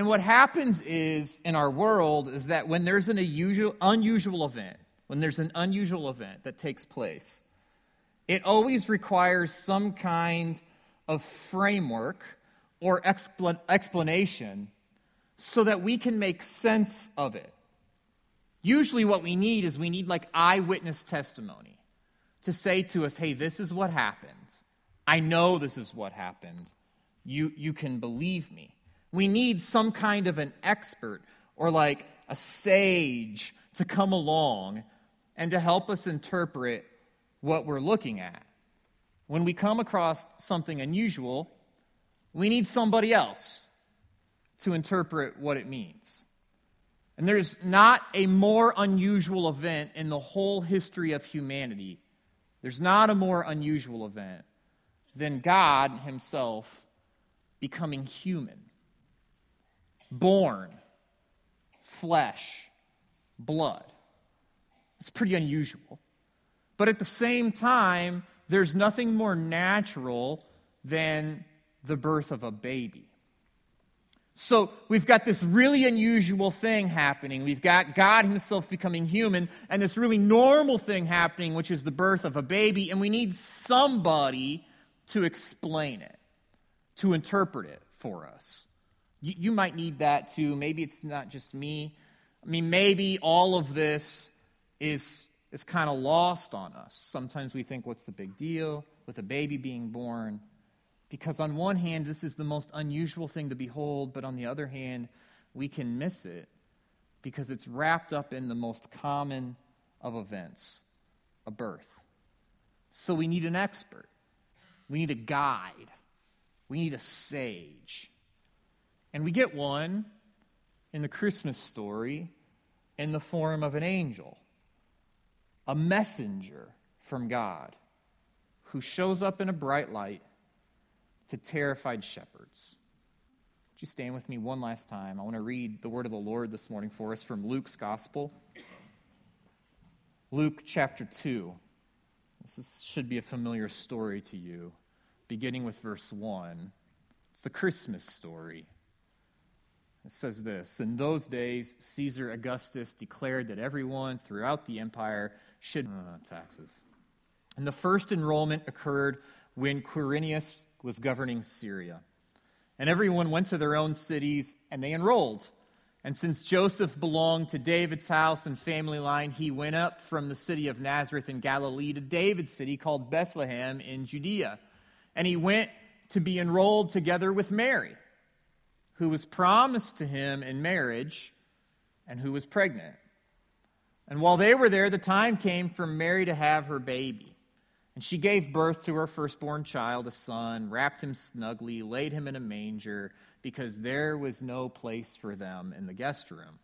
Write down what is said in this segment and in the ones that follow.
And what happens is in our world is that when there's an unusual, unusual event, when there's an unusual event that takes place, it always requires some kind of framework or explanation so that we can make sense of it. Usually, what we need is we need like eyewitness testimony to say to us, hey, this is what happened. I know this is what happened. You, you can believe me. We need some kind of an expert or like a sage to come along and to help us interpret what we're looking at. When we come across something unusual, we need somebody else to interpret what it means. And there's not a more unusual event in the whole history of humanity. There's not a more unusual event than God Himself becoming human, born, flesh, blood. It's pretty unusual. But at the same time, there's nothing more natural than the birth of a baby. So we've got this really unusual thing happening. We've got God Himself becoming human, and this really normal thing happening, which is the birth of a baby, and we need somebody to explain it, to interpret it for us. You, you might need that too. Maybe it's not just me. I mean, maybe all of this is, is kind of lost on us. Sometimes we think, what's the big deal with a baby being born? Because on one hand, this is the most unusual thing to behold, but on the other hand, we can miss it because it's wrapped up in the most common of events a birth. So we need an expert, we need a guide, we need a sage. And we get one in the Christmas story in the form of an angel, a messenger from God who shows up in a bright light to terrified shepherds. Would you stand with me one last time? I want to read the word of the Lord this morning for us from Luke's Gospel. Luke chapter 2. This is, should be a familiar story to you, beginning with verse 1. It's the Christmas story. It says this In those days, Caesar Augustus declared that everyone throughout the empire should uh, taxes. And the first enrollment occurred when Quirinius was governing Syria. And everyone went to their own cities and they enrolled. And since Joseph belonged to David's house and family line, he went up from the city of Nazareth in Galilee to David's city called Bethlehem in Judea. And he went to be enrolled together with Mary, who was promised to him in marriage and who was pregnant. And while they were there, the time came for Mary to have her baby. And she gave birth to her firstborn child, a son, wrapped him snugly, laid him in a manger, because there was no place for them in the guest room.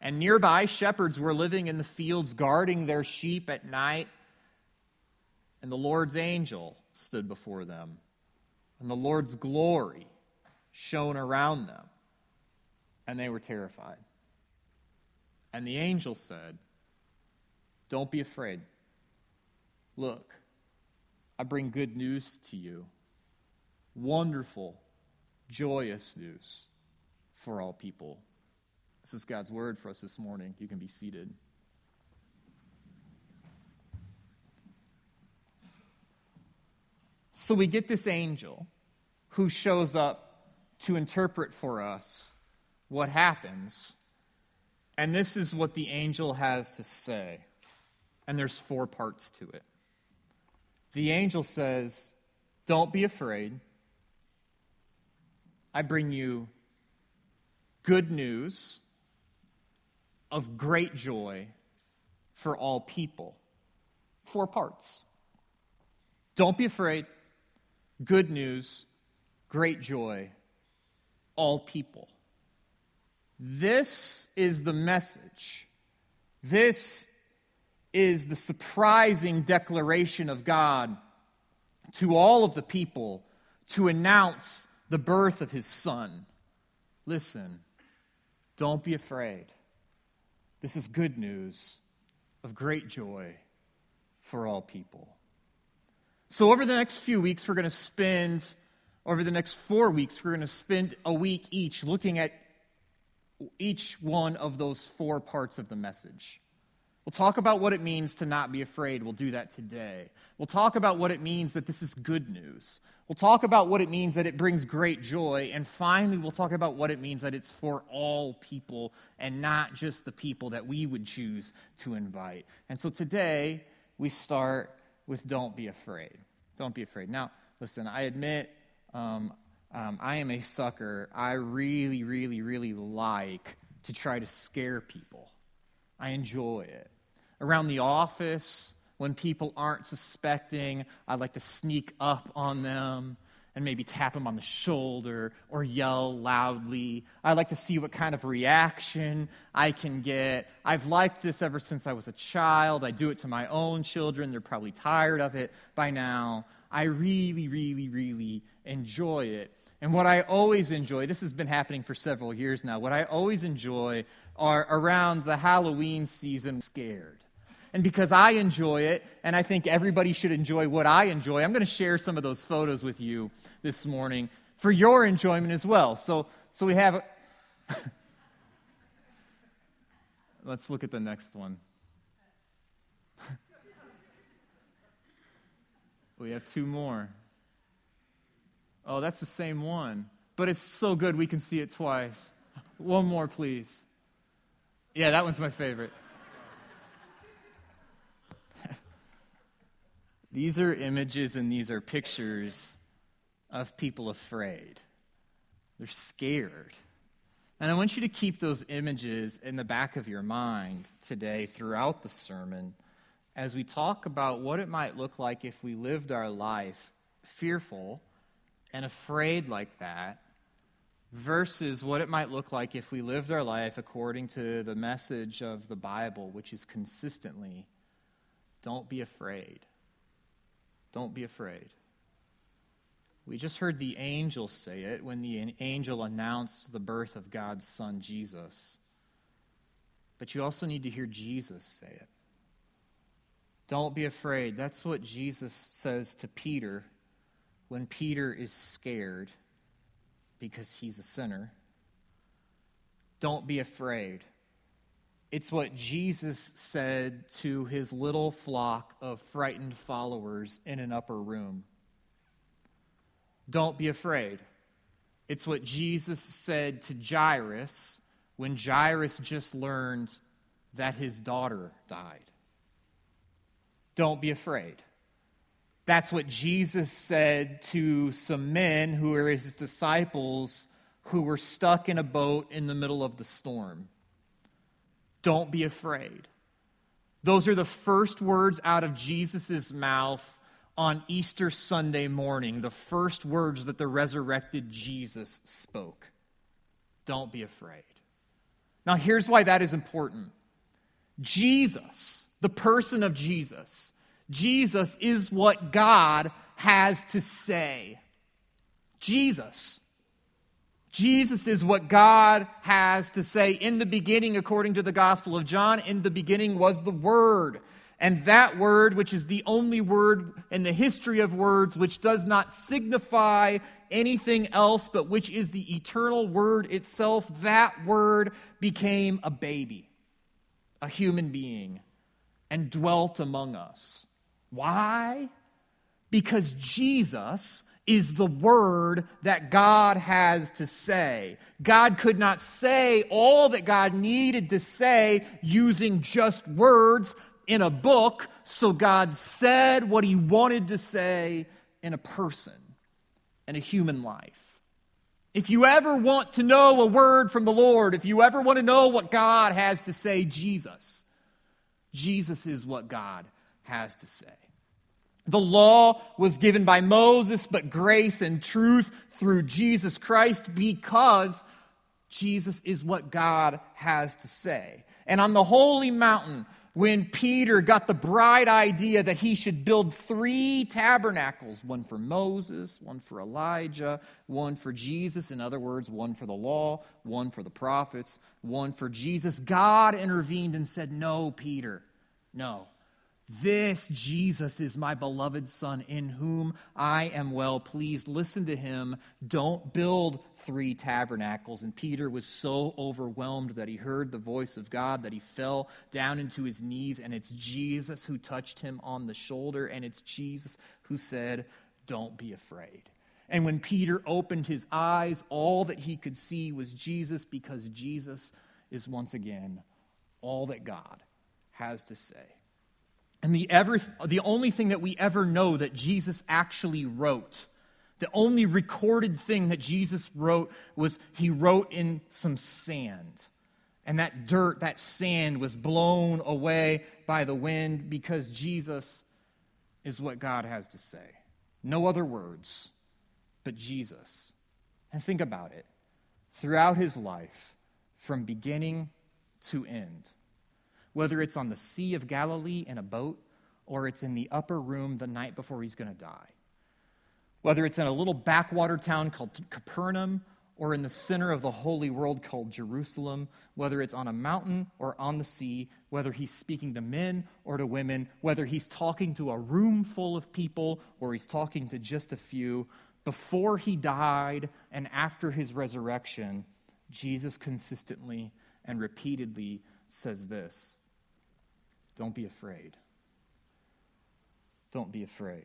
And nearby, shepherds were living in the fields, guarding their sheep at night. And the Lord's angel stood before them, and the Lord's glory shone around them, and they were terrified. And the angel said, Don't be afraid. Look, I bring good news to you. Wonderful, joyous news for all people. This is God's word for us this morning. You can be seated. So we get this angel who shows up to interpret for us what happens. And this is what the angel has to say. And there's four parts to it the angel says, Don't be afraid. I bring you good news of great joy for all people. Four parts. Don't be afraid. Good news, great joy, all people. This is the message. This is the surprising declaration of God to all of the people to announce the birth of his son. Listen, don't be afraid. This is good news of great joy for all people. So, over the next few weeks, we're going to spend, over the next four weeks, we're going to spend a week each looking at each one of those four parts of the message. We'll talk about what it means to not be afraid. We'll do that today. We'll talk about what it means that this is good news. We'll talk about what it means that it brings great joy. And finally, we'll talk about what it means that it's for all people and not just the people that we would choose to invite. And so today, we start with don't be afraid. Don't be afraid. Now, listen, I admit um, um, I am a sucker. I really, really, really like to try to scare people. I enjoy it. Around the office, when people aren't suspecting, I like to sneak up on them and maybe tap them on the shoulder or yell loudly. I like to see what kind of reaction I can get. I've liked this ever since I was a child. I do it to my own children. They're probably tired of it by now. I really, really, really enjoy it. And what I always enjoy, this has been happening for several years now, what I always enjoy are around the Halloween season scared. And because I enjoy it, and I think everybody should enjoy what I enjoy, I'm going to share some of those photos with you this morning for your enjoyment as well. So, so we have. Let's look at the next one. We have two more. Oh, that's the same one. But it's so good we can see it twice. One more, please. Yeah, that one's my favorite. these are images and these are pictures of people afraid. They're scared. And I want you to keep those images in the back of your mind today throughout the sermon as we talk about what it might look like if we lived our life fearful and afraid like that versus what it might look like if we lived our life according to the message of the Bible, which is consistently don't be afraid. Don't be afraid. We just heard the angel say it when the angel announced the birth of God's son, Jesus. But you also need to hear Jesus say it. Don't be afraid. That's what Jesus says to Peter when Peter is scared because he's a sinner. Don't be afraid. It's what Jesus said to his little flock of frightened followers in an upper room. Don't be afraid. It's what Jesus said to Jairus when Jairus just learned that his daughter died. Don't be afraid. That's what Jesus said to some men who were his disciples who were stuck in a boat in the middle of the storm. Don't be afraid. Those are the first words out of Jesus' mouth on Easter Sunday morning, the first words that the resurrected Jesus spoke. Don't be afraid. Now, here's why that is important Jesus, the person of Jesus, Jesus is what God has to say. Jesus. Jesus is what God has to say. In the beginning, according to the Gospel of John, in the beginning was the Word. And that word, which is the only word in the history of words, which does not signify anything else, but which is the eternal word itself, that word became a baby, a human being, and dwelt among us. Why? Because Jesus is the word that God has to say. God could not say all that God needed to say using just words in a book, so God said what he wanted to say in a person, in a human life. If you ever want to know a word from the Lord, if you ever want to know what God has to say, Jesus. Jesus is what God has to say. The law was given by Moses, but grace and truth through Jesus Christ because Jesus is what God has to say. And on the holy mountain, when Peter got the bright idea that he should build three tabernacles one for Moses, one for Elijah, one for Jesus, in other words, one for the law, one for the prophets, one for Jesus, God intervened and said, No, Peter, no. This Jesus is my beloved Son, in whom I am well pleased. Listen to him. Don't build three tabernacles. And Peter was so overwhelmed that he heard the voice of God that he fell down into his knees. And it's Jesus who touched him on the shoulder. And it's Jesus who said, Don't be afraid. And when Peter opened his eyes, all that he could see was Jesus because Jesus is once again all that God has to say. And the, ever, the only thing that we ever know that Jesus actually wrote, the only recorded thing that Jesus wrote was he wrote in some sand. And that dirt, that sand was blown away by the wind because Jesus is what God has to say. No other words, but Jesus. And think about it. Throughout his life, from beginning to end, whether it's on the Sea of Galilee in a boat or it's in the upper room the night before he's going to die. Whether it's in a little backwater town called Capernaum or in the center of the holy world called Jerusalem, whether it's on a mountain or on the sea, whether he's speaking to men or to women, whether he's talking to a room full of people or he's talking to just a few, before he died and after his resurrection, Jesus consistently and repeatedly says this don't be afraid. Don't be afraid.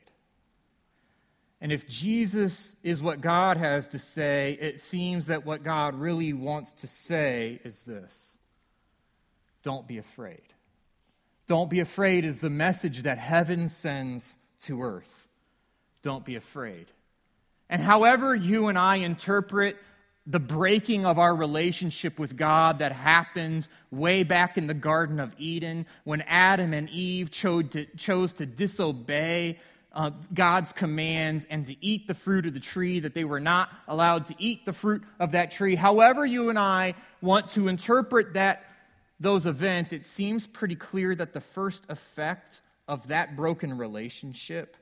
And if Jesus is what God has to say, it seems that what God really wants to say is this Don't be afraid. Don't be afraid is the message that heaven sends to earth. Don't be afraid. And however you and I interpret the breaking of our relationship with God that happened way back in the Garden of Eden when Adam and Eve chose to, chose to disobey uh, God's commands and to eat the fruit of the tree, that they were not allowed to eat the fruit of that tree. However, you and I want to interpret that, those events, it seems pretty clear that the first effect of that broken relationship,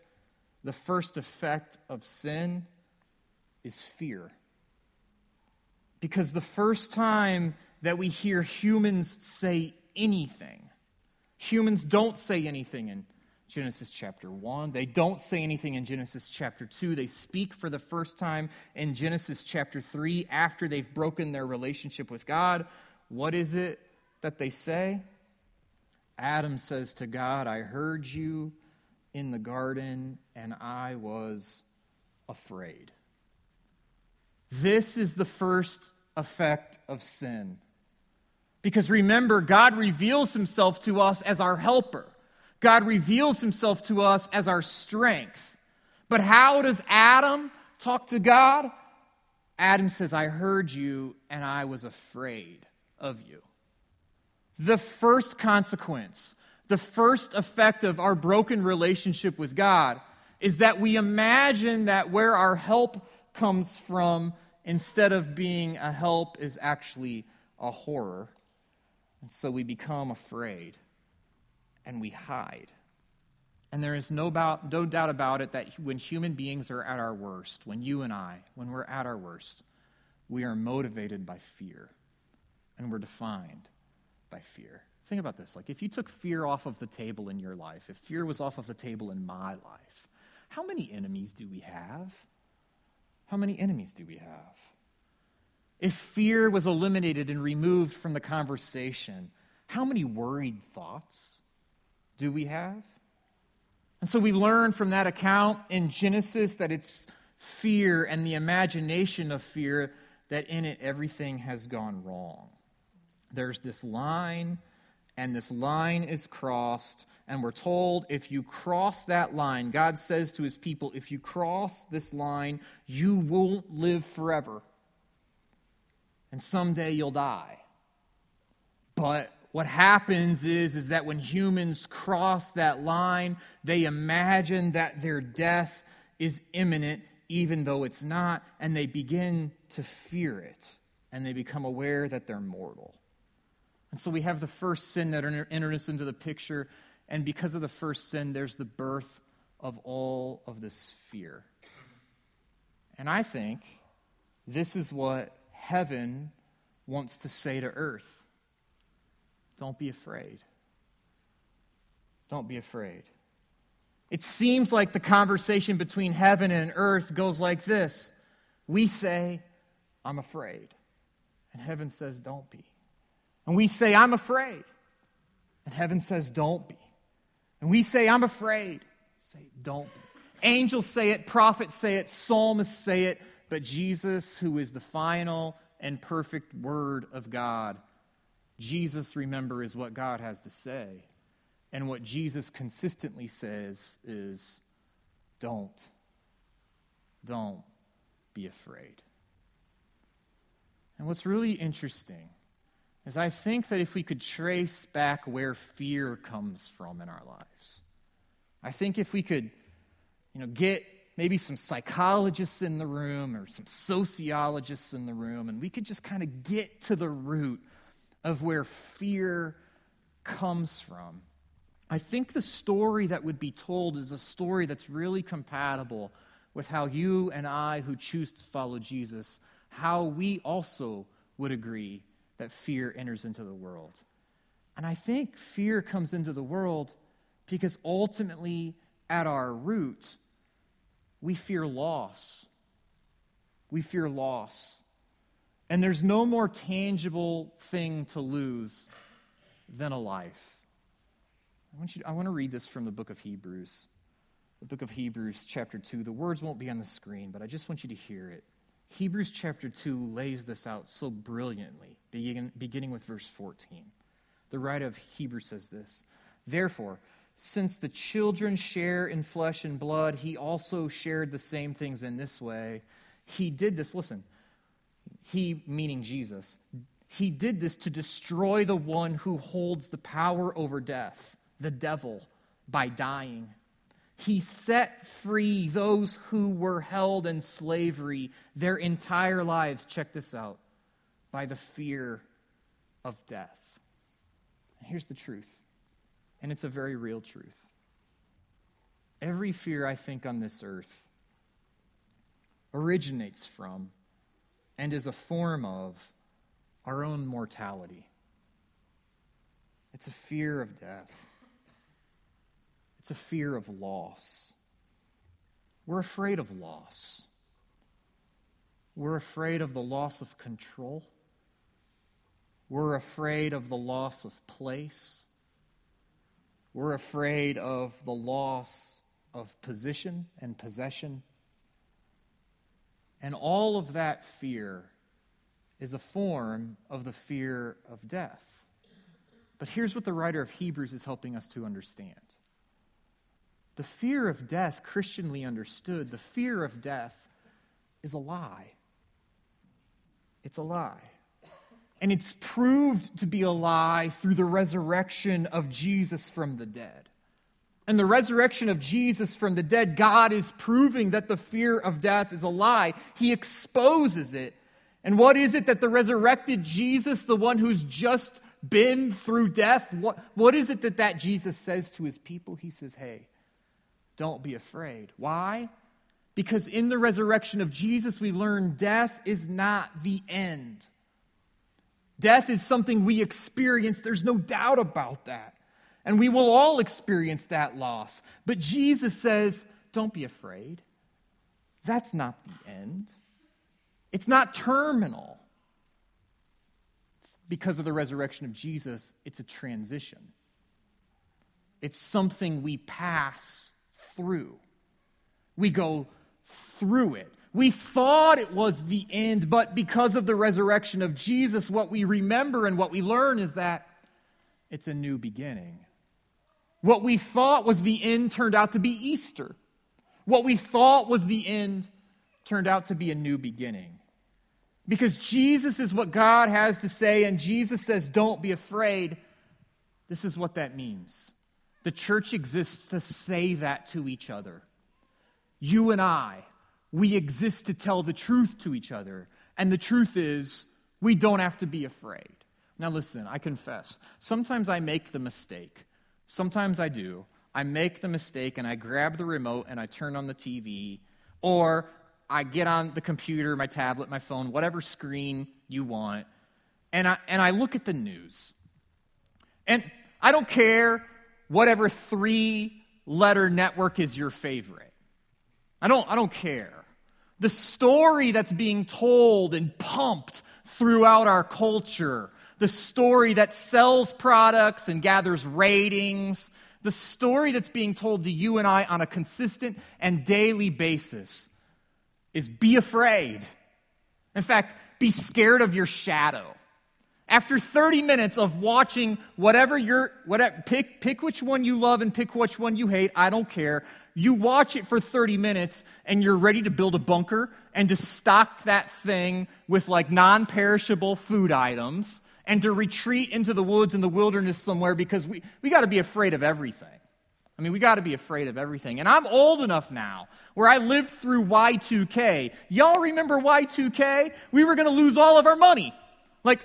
the first effect of sin, is fear. Because the first time that we hear humans say anything, humans don't say anything in Genesis chapter 1. They don't say anything in Genesis chapter 2. They speak for the first time in Genesis chapter 3 after they've broken their relationship with God. What is it that they say? Adam says to God, I heard you in the garden and I was afraid. This is the first effect of sin. Because remember, God reveals himself to us as our helper. God reveals himself to us as our strength. But how does Adam talk to God? Adam says, I heard you and I was afraid of you. The first consequence, the first effect of our broken relationship with God is that we imagine that where our help comes from instead of being a help, is actually a horror. And so we become afraid and we hide. And there is no, about, no doubt about it that when human beings are at our worst, when you and I, when we're at our worst, we are motivated by fear and we're defined by fear. Think about this. Like, if you took fear off of the table in your life, if fear was off of the table in my life, how many enemies do we have? How many enemies do we have? If fear was eliminated and removed from the conversation, how many worried thoughts do we have? And so we learn from that account in Genesis that it's fear and the imagination of fear that in it everything has gone wrong. There's this line, and this line is crossed, and we're told if you cross that line, God says to his people, if you cross this line, you won't live forever. And someday you'll die. But what happens is, is that when humans cross that line, they imagine that their death is imminent, even though it's not, and they begin to fear it, and they become aware that they're mortal. And so we have the first sin that enters into the picture and because of the first sin, there's the birth of all of this fear. And I think this is what heaven wants to say to earth don't be afraid. Don't be afraid. It seems like the conversation between heaven and earth goes like this We say, I'm afraid. And heaven says, Don't be. And we say, I'm afraid. And heaven says, Don't be. And we say, I'm afraid. Say, Don't be. Angels say it, prophets say it, psalmists say it, but Jesus, who is the final and perfect word of God, Jesus, remember, is what God has to say. And what Jesus consistently says is don't. Don't be afraid. And what's really interesting is I think that if we could trace back where fear comes from in our lives, I think if we could, you know, get maybe some psychologists in the room or some sociologists in the room, and we could just kind of get to the root of where fear comes from. I think the story that would be told is a story that's really compatible with how you and I, who choose to follow Jesus, how we also would agree that fear enters into the world. And I think fear comes into the world because ultimately, at our root, we fear loss. We fear loss. And there's no more tangible thing to lose than a life. I want, you to, I want to read this from the book of Hebrews. The book of Hebrews, chapter 2. The words won't be on the screen, but I just want you to hear it. Hebrews chapter 2 lays this out so brilliantly, beginning with verse 14. The writer of Hebrews says this Therefore, since the children share in flesh and blood, he also shared the same things in this way. He did this, listen, he, meaning Jesus, he did this to destroy the one who holds the power over death the devil by dying. He set free those who were held in slavery their entire lives. Check this out by the fear of death. And here's the truth, and it's a very real truth. Every fear, I think, on this earth originates from and is a form of our own mortality. It's a fear of death. It's a fear of loss. We're afraid of loss. We're afraid of the loss of control. We're afraid of the loss of place. We're afraid of the loss of position and possession. And all of that fear is a form of the fear of death. But here's what the writer of Hebrews is helping us to understand the fear of death, Christianly understood, the fear of death is a lie. It's a lie. And it's proved to be a lie through the resurrection of Jesus from the dead. And the resurrection of Jesus from the dead, God is proving that the fear of death is a lie. He exposes it. And what is it that the resurrected Jesus, the one who's just been through death, what, what is it that that Jesus says to his people? He says, Hey, don't be afraid. Why? Because in the resurrection of Jesus, we learn death is not the end. Death is something we experience. There's no doubt about that. And we will all experience that loss. But Jesus says, don't be afraid. That's not the end. It's not terminal. Because of the resurrection of Jesus, it's a transition. It's something we pass through. We go through it. We thought it was the end, but because of the resurrection of Jesus, what we remember and what we learn is that it's a new beginning. What we thought was the end turned out to be Easter. What we thought was the end turned out to be a new beginning. Because Jesus is what God has to say, and Jesus says, Don't be afraid. This is what that means. The church exists to say that to each other. You and I, we exist to tell the truth to each other. And the truth is, we don't have to be afraid. Now, listen, I confess, sometimes I make the mistake. Sometimes I do. I make the mistake and I grab the remote and I turn on the TV, or I get on the computer, my tablet, my phone, whatever screen you want, and I, and I look at the news. And I don't care whatever three letter network is your favorite. I don't, I don't care. The story that's being told and pumped throughout our culture, the story that sells products and gathers ratings, the story that's being told to you and I on a consistent and daily basis is be afraid. In fact, be scared of your shadow. After 30 minutes of watching whatever you're, whatever, pick, pick which one you love and pick which one you hate, I don't care. You watch it for 30 minutes and you're ready to build a bunker and to stock that thing with like non perishable food items and to retreat into the woods and the wilderness somewhere because we, we got to be afraid of everything. I mean, we got to be afraid of everything. And I'm old enough now where I lived through Y2K. Y'all remember Y2K? We were going to lose all of our money. Like,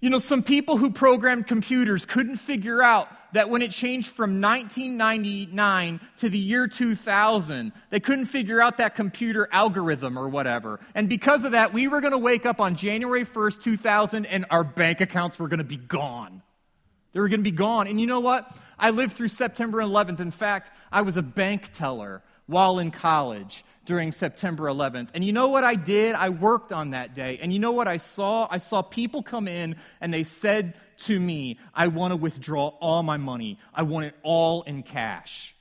you know, some people who programmed computers couldn't figure out that when it changed from 1999 to the year 2000, they couldn't figure out that computer algorithm or whatever. And because of that, we were going to wake up on January 1st, 2000, and our bank accounts were going to be gone. They were going to be gone. And you know what? I lived through September 11th. In fact, I was a bank teller while in college during September 11th. And you know what I did? I worked on that day. And you know what I saw? I saw people come in and they said to me, I want to withdraw all my money. I want it all in cash.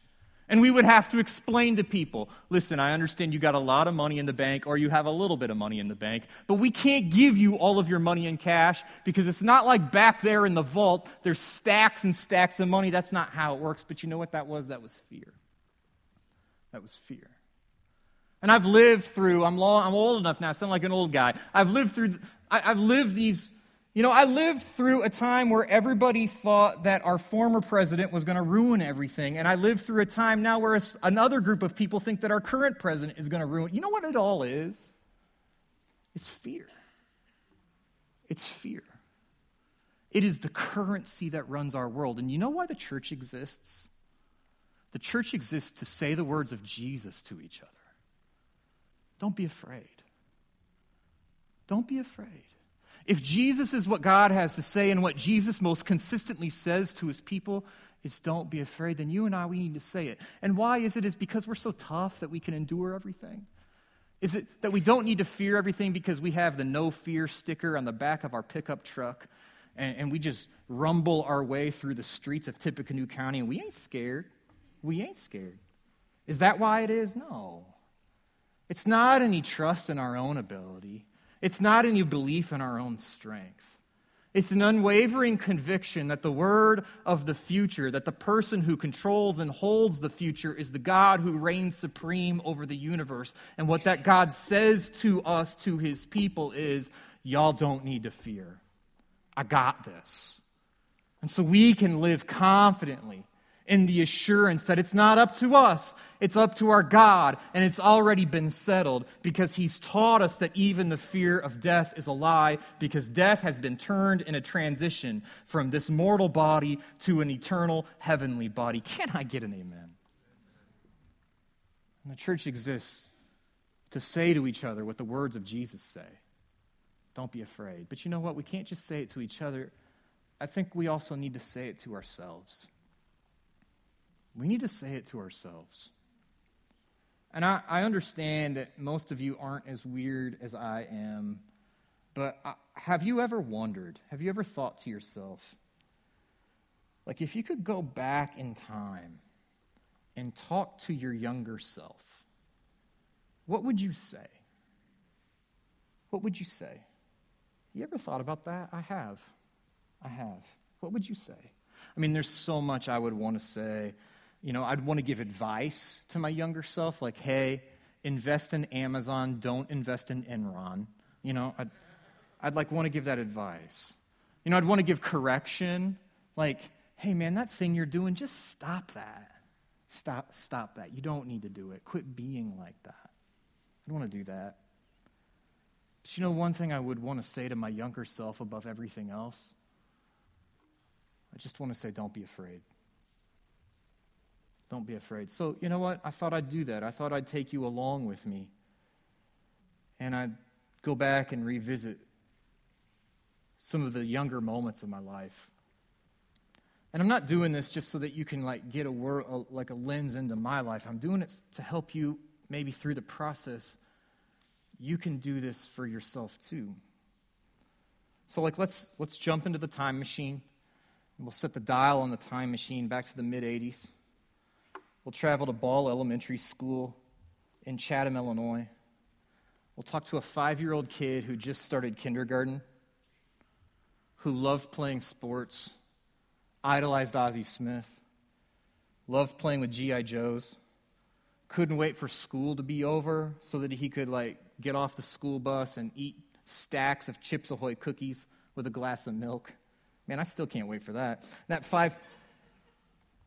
And we would have to explain to people listen, I understand you got a lot of money in the bank or you have a little bit of money in the bank, but we can't give you all of your money in cash because it's not like back there in the vault, there's stacks and stacks of money. That's not how it works. But you know what that was? That was fear. That was fear. And I've lived through, I'm, long, I'm old enough now, I sound like an old guy. I've lived through, I, I've lived these, you know, I lived through a time where everybody thought that our former president was going to ruin everything. And I lived through a time now where another group of people think that our current president is going to ruin. You know what it all is? It's fear. It's fear. It is the currency that runs our world. And you know why the church exists? The church exists to say the words of Jesus to each other. Don't be afraid. Don't be afraid. If Jesus is what God has to say and what Jesus most consistently says to his people is don't be afraid, then you and I, we need to say it. And why is it? Is because we're so tough that we can endure everything? Is it that we don't need to fear everything because we have the no fear sticker on the back of our pickup truck and, and we just rumble our way through the streets of Tippecanoe County and we ain't scared? We ain't scared. Is that why it is? No. It's not any trust in our own ability, it's not any belief in our own strength. It's an unwavering conviction that the word of the future, that the person who controls and holds the future is the God who reigns supreme over the universe. And what that God says to us, to his people, is y'all don't need to fear. I got this. And so we can live confidently in the assurance that it's not up to us, it's up to our God, and it's already been settled because He's taught us that even the fear of death is a lie because death has been turned in a transition from this mortal body to an eternal heavenly body. Can I get an amen? And the church exists to say to each other what the words of Jesus say. Don't be afraid. But you know what? We can't just say it to each other. I think we also need to say it to ourselves. We need to say it to ourselves. And I, I understand that most of you aren't as weird as I am, but I, have you ever wondered, have you ever thought to yourself, like if you could go back in time and talk to your younger self, what would you say? What would you say? You ever thought about that? I have. I have. What would you say? I mean, there's so much I would want to say you know, I'd want to give advice to my younger self, like, hey, invest in Amazon, don't invest in Enron. You know, I'd, I'd like want to give that advice. You know, I'd want to give correction, like, hey, man, that thing you're doing, just stop that. Stop, stop that. You don't need to do it. Quit being like that. I'd want to do that. But you know, one thing I would want to say to my younger self above everything else? I just want to say, don't be afraid. Don't be afraid. So, you know what? I thought I'd do that. I thought I'd take you along with me. And I'd go back and revisit some of the younger moments of my life. And I'm not doing this just so that you can like get a word like a lens into my life. I'm doing it to help you maybe through the process. You can do this for yourself too. So like let's let's jump into the time machine. We'll set the dial on the time machine back to the mid 80s. We'll travel to Ball Elementary School in Chatham, Illinois. We'll talk to a five year old kid who just started kindergarten, who loved playing sports, idolized Ozzie Smith, loved playing with G.I. Joes, couldn't wait for school to be over so that he could, like, get off the school bus and eat stacks of Chips Ahoy cookies with a glass of milk. Man, I still can't wait for that. That five,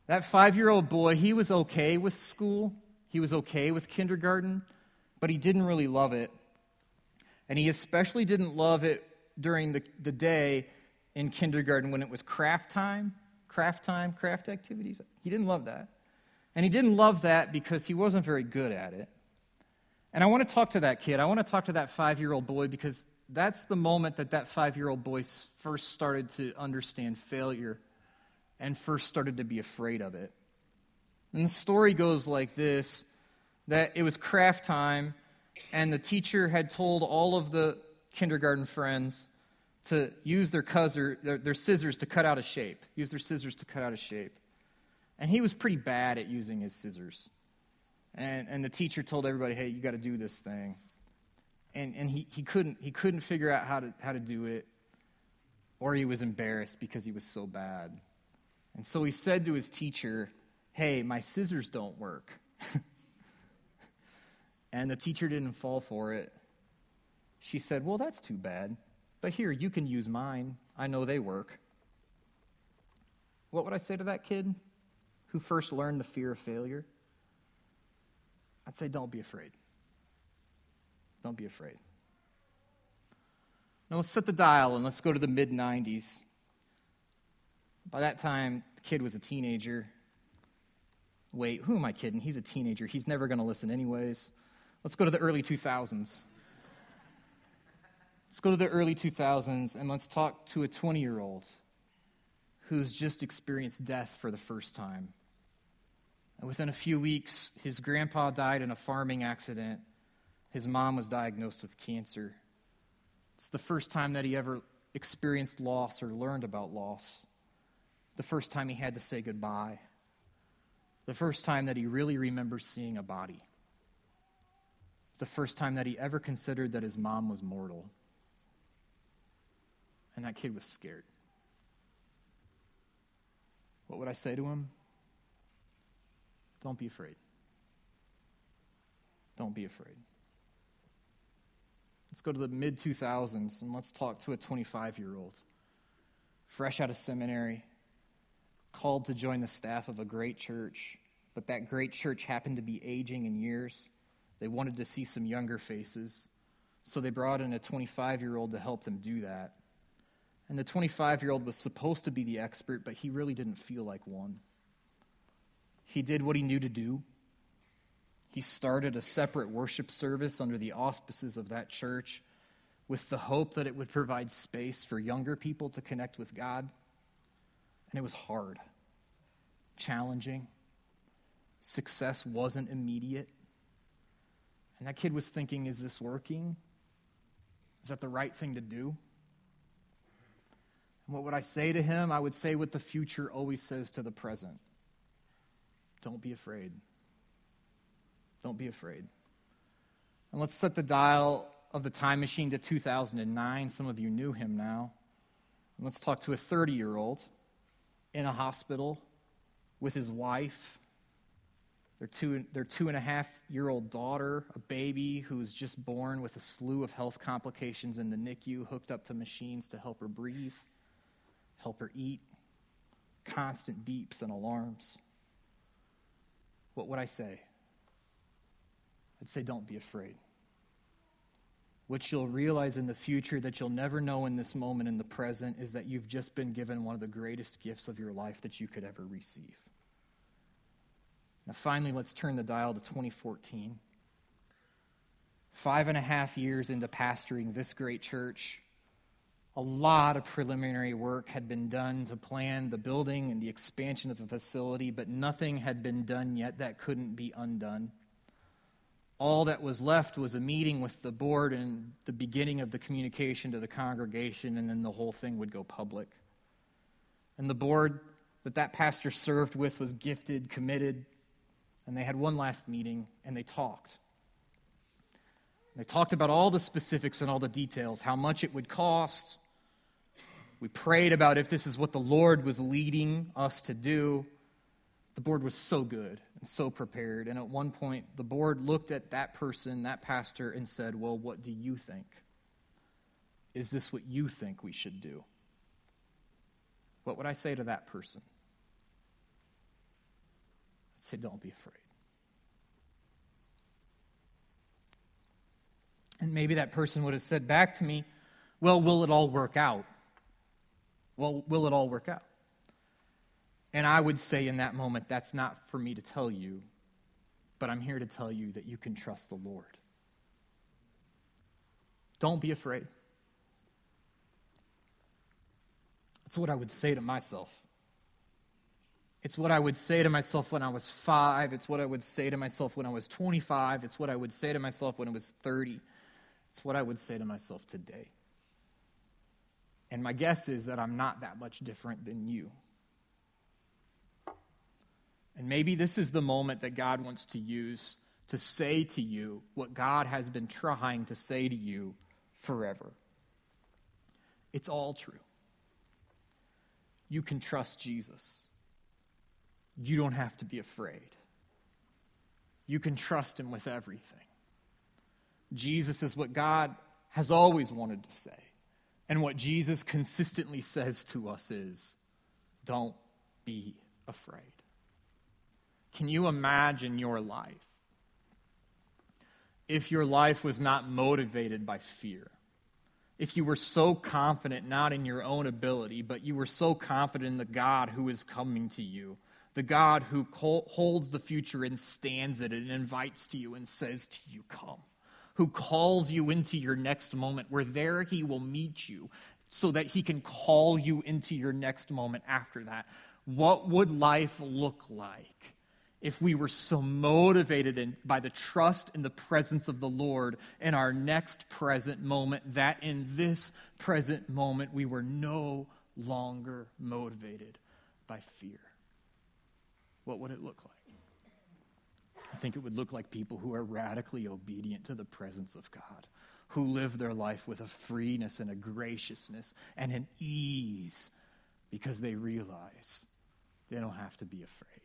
that five year old boy, he was okay with school. He was okay with kindergarten, but he didn't really love it. And he especially didn't love it during the, the day in kindergarten when it was craft time, craft time, craft activities. He didn't love that. And he didn't love that because he wasn't very good at it. And I want to talk to that kid. I want to talk to that five year old boy because that's the moment that that five year old boy first started to understand failure and first started to be afraid of it. And the story goes like this that it was craft time, and the teacher had told all of the kindergarten friends to use their, cuzzer, their scissors to cut out a shape. Use their scissors to cut out a shape. And he was pretty bad at using his scissors. And, and the teacher told everybody, hey, you got to do this thing. And, and he, he, couldn't, he couldn't figure out how to, how to do it, or he was embarrassed because he was so bad. And so he said to his teacher, hey, my scissors don't work. And the teacher didn't fall for it. She said, Well, that's too bad. But here, you can use mine. I know they work. What would I say to that kid who first learned the fear of failure? I'd say, Don't be afraid. Don't be afraid. Now let's set the dial and let's go to the mid 90s. By that time, the kid was a teenager. Wait, who am I kidding? He's a teenager. He's never going to listen, anyways. Let's go to the early 2000s. Let's go to the early 2000s and let's talk to a 20 year old who's just experienced death for the first time. And within a few weeks, his grandpa died in a farming accident. His mom was diagnosed with cancer. It's the first time that he ever experienced loss or learned about loss. The first time he had to say goodbye. The first time that he really remembers seeing a body the first time that he ever considered that his mom was mortal. And that kid was scared. What would I say to him? Don't be afraid. Don't be afraid. Let's go to the mid 2000s and let's talk to a 25 year old, fresh out of seminary, called to join the staff of a great church, but that great church happened to be aging in years they wanted to see some younger faces, so they brought in a 25 year old to help them do that. And the 25 year old was supposed to be the expert, but he really didn't feel like one. He did what he knew to do. He started a separate worship service under the auspices of that church with the hope that it would provide space for younger people to connect with God. And it was hard, challenging. Success wasn't immediate. And that kid was thinking, is this working? Is that the right thing to do? And what would I say to him? I would say what the future always says to the present don't be afraid. Don't be afraid. And let's set the dial of the time machine to 2009. Some of you knew him now. And let's talk to a 30 year old in a hospital with his wife their two, their two and a half year old daughter, a baby who was just born with a slew of health complications in the NICU, hooked up to machines to help her breathe, help her eat, constant beeps and alarms. What would I say? I'd say, don't be afraid. What you'll realize in the future that you'll never know in this moment in the present is that you've just been given one of the greatest gifts of your life that you could ever receive. Now, finally, let's turn the dial to 2014. Five and a half years into pastoring this great church, A lot of preliminary work had been done to plan the building and the expansion of the facility, but nothing had been done yet that couldn't be undone. All that was left was a meeting with the board and the beginning of the communication to the congregation, and then the whole thing would go public. And the board that that pastor served with was gifted, committed, and they had one last meeting and they talked. They talked about all the specifics and all the details, how much it would cost. We prayed about if this is what the Lord was leading us to do. The board was so good and so prepared. And at one point, the board looked at that person, that pastor, and said, Well, what do you think? Is this what you think we should do? What would I say to that person? I'd say, Don't be afraid. And maybe that person would have said back to me, Well, will it all work out? Well, will it all work out? And I would say in that moment, That's not for me to tell you, but I'm here to tell you that you can trust the Lord. Don't be afraid. That's what I would say to myself. It's what I would say to myself when I was five. It's what I would say to myself when I was 25. It's what I would say to myself when I was 30. It's what I would say to myself today. And my guess is that I'm not that much different than you. And maybe this is the moment that God wants to use to say to you what God has been trying to say to you forever. It's all true. You can trust Jesus. You don't have to be afraid. You can trust Him with everything. Jesus is what God has always wanted to say. And what Jesus consistently says to us is don't be afraid. Can you imagine your life if your life was not motivated by fear? If you were so confident not in your own ability, but you were so confident in the God who is coming to you, the God who holds the future and stands it and invites to you and says to you, Come who calls you into your next moment, where there he will meet you so that he can call you into your next moment after that. What would life look like if we were so motivated in, by the trust and the presence of the Lord in our next present moment that in this present moment we were no longer motivated by fear? What would it look like? I think it would look like people who are radically obedient to the presence of God, who live their life with a freeness and a graciousness and an ease because they realize they don't have to be afraid.